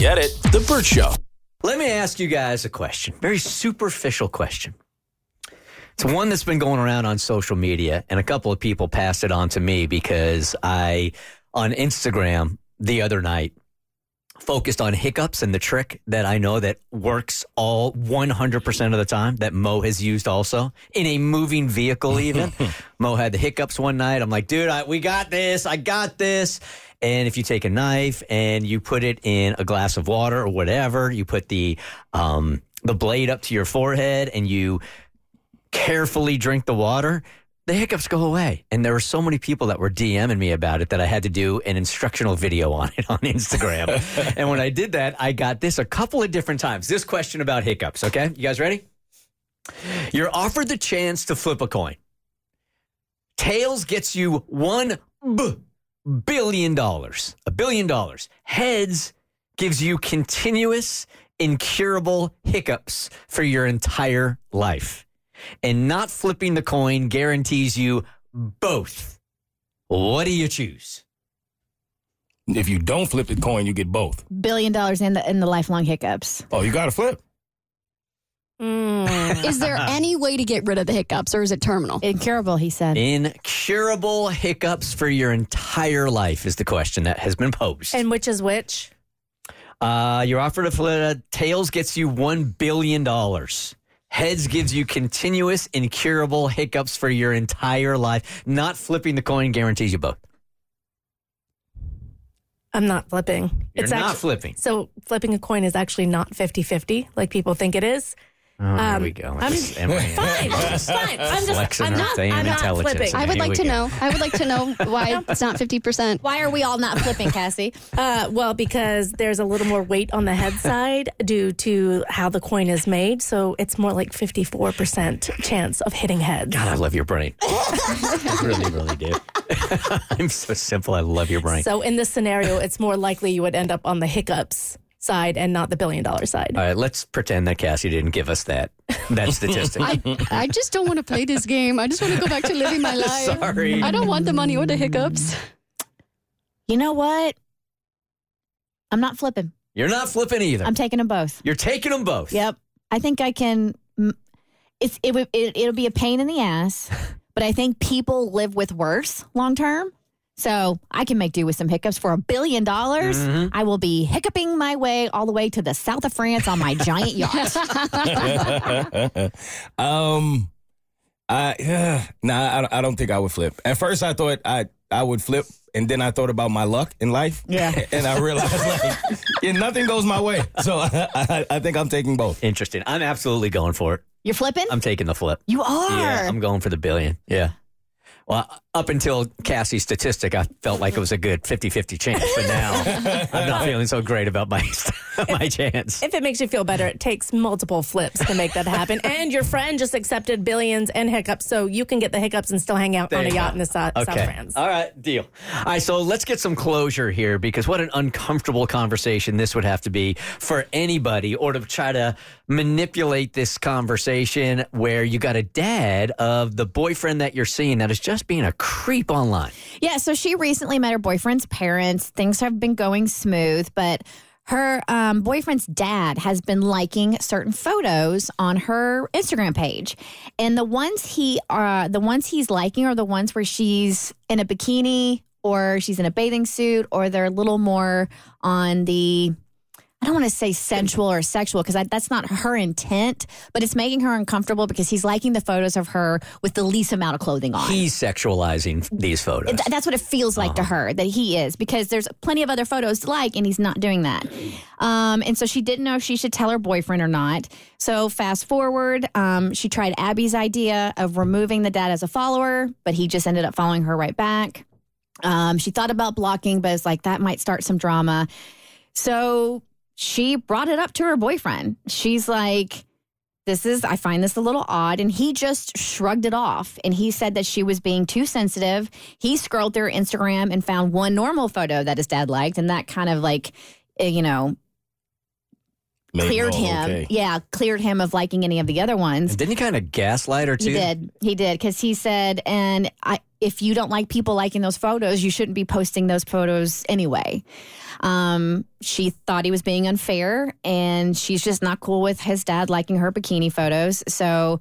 Get it? The Bert Show. Let me ask you guys a question. Very superficial question. It's one that's been going around on social media, and a couple of people passed it on to me because I, on Instagram the other night, focused on hiccups and the trick that I know that works all 100% of the time that Moe has used also in a moving vehicle, even. Moe had the hiccups one night. I'm like, dude, I, we got this. I got this. And if you take a knife and you put it in a glass of water or whatever, you put the um, the blade up to your forehead and you carefully drink the water, the hiccups go away. And there were so many people that were DMing me about it that I had to do an instructional video on it on Instagram. and when I did that, I got this a couple of different times. This question about hiccups, okay? You guys ready? You're offered the chance to flip a coin. Tails gets you one b- billion dollars. A billion dollars. Heads gives you continuous, incurable hiccups for your entire life. And not flipping the coin guarantees you both. What do you choose? If you don't flip the coin, you get both. Billion dollars in the in the lifelong hiccups. Oh, you got to flip. Is there any way to get rid of the hiccups or is it terminal? Incurable, he said. Incurable hiccups for your entire life is the question that has been posed. And which is which? Uh, your offer to flip tails gets you $1 billion. Heads gives you continuous, incurable hiccups for your entire life. Not flipping the coin guarantees you both. I'm not flipping. You're not flipping. So flipping a coin is actually not 50 50 like people think it is. Oh, here Um, we go. I'm This Emery fine. fine. I'm just. I'm her not. I'm not flipping. I would Here like to go. know. I would like to know why it's not 50%. Why are we all not flipping, Cassie? Uh, well, because there's a little more weight on the head side due to how the coin is made, so it's more like 54% chance of hitting heads. God, I love your brain. I really, really do. I'm so simple. I love your brain. So in this scenario, it's more likely you would end up on the hiccups side and not the billion dollar side. All right, let's pretend that Cassie didn't give us that that statistic. I, I just don't want to play this game. I just want to go back to living my life. Sorry. I don't want the money or the hiccups. You know what? I'm not flipping. You're not flipping either. I'm taking them both. You're taking them both. Yep. I think I can. It's it would it, it'll be a pain in the ass, but I think people live with worse long term. So I can make do with some hiccups for a billion dollars. I will be hiccuping my way all the way to the south of France on my giant yacht. um, I yeah, nah, I, I don't think I would flip. At first, I thought I I would flip, and then I thought about my luck in life. Yeah. and I realized like, yeah, nothing goes my way. So I, I, I think I'm taking both. Interesting. I'm absolutely going for it. You're flipping? I'm taking the flip. you are. Yeah, I'm going for the billion. Yeah. Well, up until Cassie's statistic, I felt like it was a good 50-50 chance. But now I'm not feeling so great about my my chance. If it makes you feel better, it takes multiple flips to make that happen. and your friend just accepted billions and hiccups, so you can get the hiccups and still hang out There on a yacht go. in the South, South Okay. France. All right, deal. All right, so let's get some closure here because what an uncomfortable conversation this would have to be for anybody or to try to manipulate this conversation where you got a dad of the boyfriend that you're seeing that is just being a creep online. Yeah, so she recently met her boyfriend's parents. Things have been going smooth, but her um, boyfriend's dad has been liking certain photos on her Instagram page, and the ones he uh, the ones he's liking are the ones where she's in a bikini or she's in a bathing suit or they're a little more on the I don't want to say sensual or sexual because that's not her intent, but it's making her uncomfortable because he's liking the photos of her with the least amount of clothing on. He's sexualizing these photos. Th- that's what it feels like to her that he is because there's plenty of other photos to like and he's not doing that. Um, and so she didn't know if she should tell her boyfriend or not. So fast forward, um, she tried Abby's idea of removing the dad as a follower, but he just ended up following her right back. Um, she thought about blocking, but it's like that might start some drama. So she brought it up to her boyfriend. She's like, this is, I find this a little odd. And he just shrugged it off. And he said that she was being too sensitive. He scrolled through Instagram and found one normal photo that his dad liked. And that kind of like, eh, you know, Made cleared him. okay. Yeah, cleared him of liking any of the other ones. And didn't he kind of gaslight her too? He did. He did because he said, and I, if you don't like people liking those photos, you shouldn't be posting those photos anyway. Um, she thought he was being unfair, and she's just not cool with his dad liking her bikini photos. So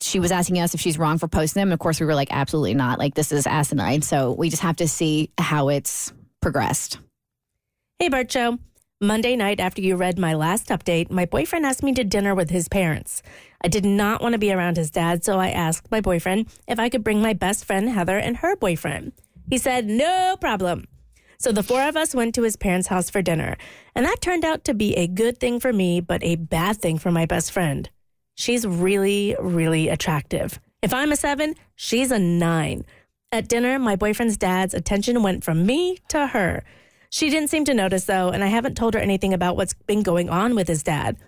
she was asking us if she's wrong for posting them. Of course, we were like, absolutely not. Like this is asinine. So we just have to see how it's progressed. Hey, Bert Show. Monday night, after you read my last update, my boyfriend asked me to dinner with his parents. I did not want to be around his dad, so I asked my boyfriend if I could bring my best friend Heather and her boyfriend. He said, no problem. So the four of us went to his parents' house for dinner, and that turned out to be a good thing for me, but a bad thing for my best friend. She's really, really attractive. If I'm a seven, she's a nine. At dinner, my boyfriend's dad's attention went from me to her. She didn't seem to notice, though, and I haven't told her anything about what's been going on with his dad.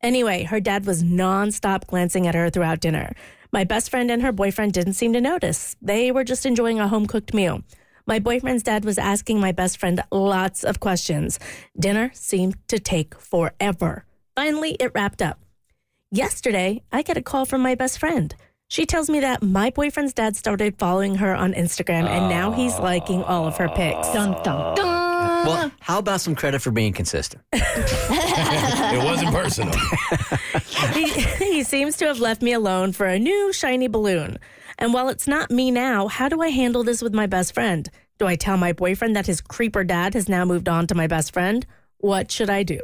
Anyway, her dad was nonstop glancing at her throughout dinner. My best friend and her boyfriend didn't seem to notice. They were just enjoying a home cooked meal. My boyfriend's dad was asking my best friend lots of questions. Dinner seemed to take forever. Finally, it wrapped up. Yesterday, I get a call from my best friend. She tells me that my boyfriend's dad started following her on Instagram and now he's liking all of her pics. Dun dun dun. Well, how about some credit for being consistent? it wasn't personal. he, he seems to have left me alone for a new shiny balloon. And while it's not me now, how do I handle this with my best friend? Do I tell my boyfriend that his creeper dad has now moved on to my best friend? What should I do?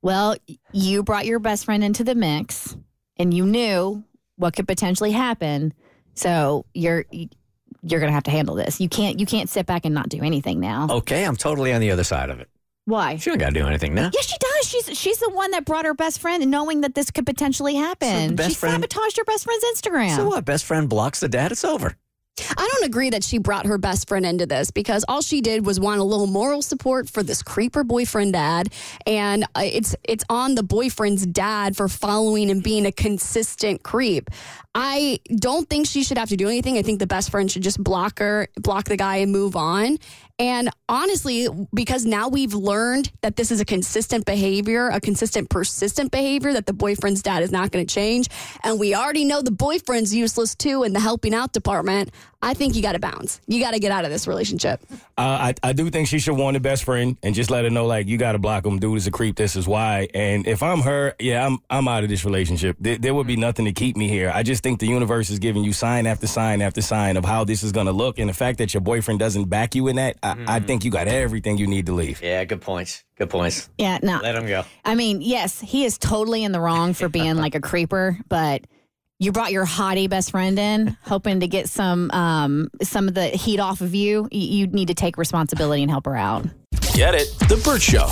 Well, you brought your best friend into the mix and you knew what could potentially happen. So you're you're going to have to handle this. You can't you can't sit back and not do anything now. Okay, I'm totally on the other side of it. Why? She don't got to do anything now. Yes, she does. She's she's the one that brought her best friend, knowing that this could potentially happen. best she friend- sabotaged her best friend's Instagram. So what? Best friend blocks the dad. It's over. I don't agree that she brought her best friend into this because all she did was want a little moral support for this creeper boyfriend dad, and uh, it's it's on the boyfriend's dad for following and being a consistent creep. I don't think she should have to do anything. I think the best friend should just block her, block the guy, and move on. And honestly, because now we've learned that this is a consistent behavior, a consistent, persistent behavior that the boyfriend's dad is not going to change. And we already know the boyfriend's useless too in the helping out department. I think you got to bounce. You got to get out of this relationship. Uh, I, I do think she should warn the best friend and just let her know, like, you got to block him. Dude is a creep. This is why. And if I'm her, yeah, I'm I'm out of this relationship. There, there would be nothing to keep me here. I just think the universe is giving you sign after sign after sign of how this is going to look. And the fact that your boyfriend doesn't back you in that, I, I think you got everything you need to leave. Yeah, good points. Good points. yeah, no. Let him go. I mean, yes, he is totally in the wrong for being like a creeper, but you brought your hottie best friend in, hoping to get some um, some of the heat off of you. You you need to take responsibility and help her out. Get it? The Bert Show.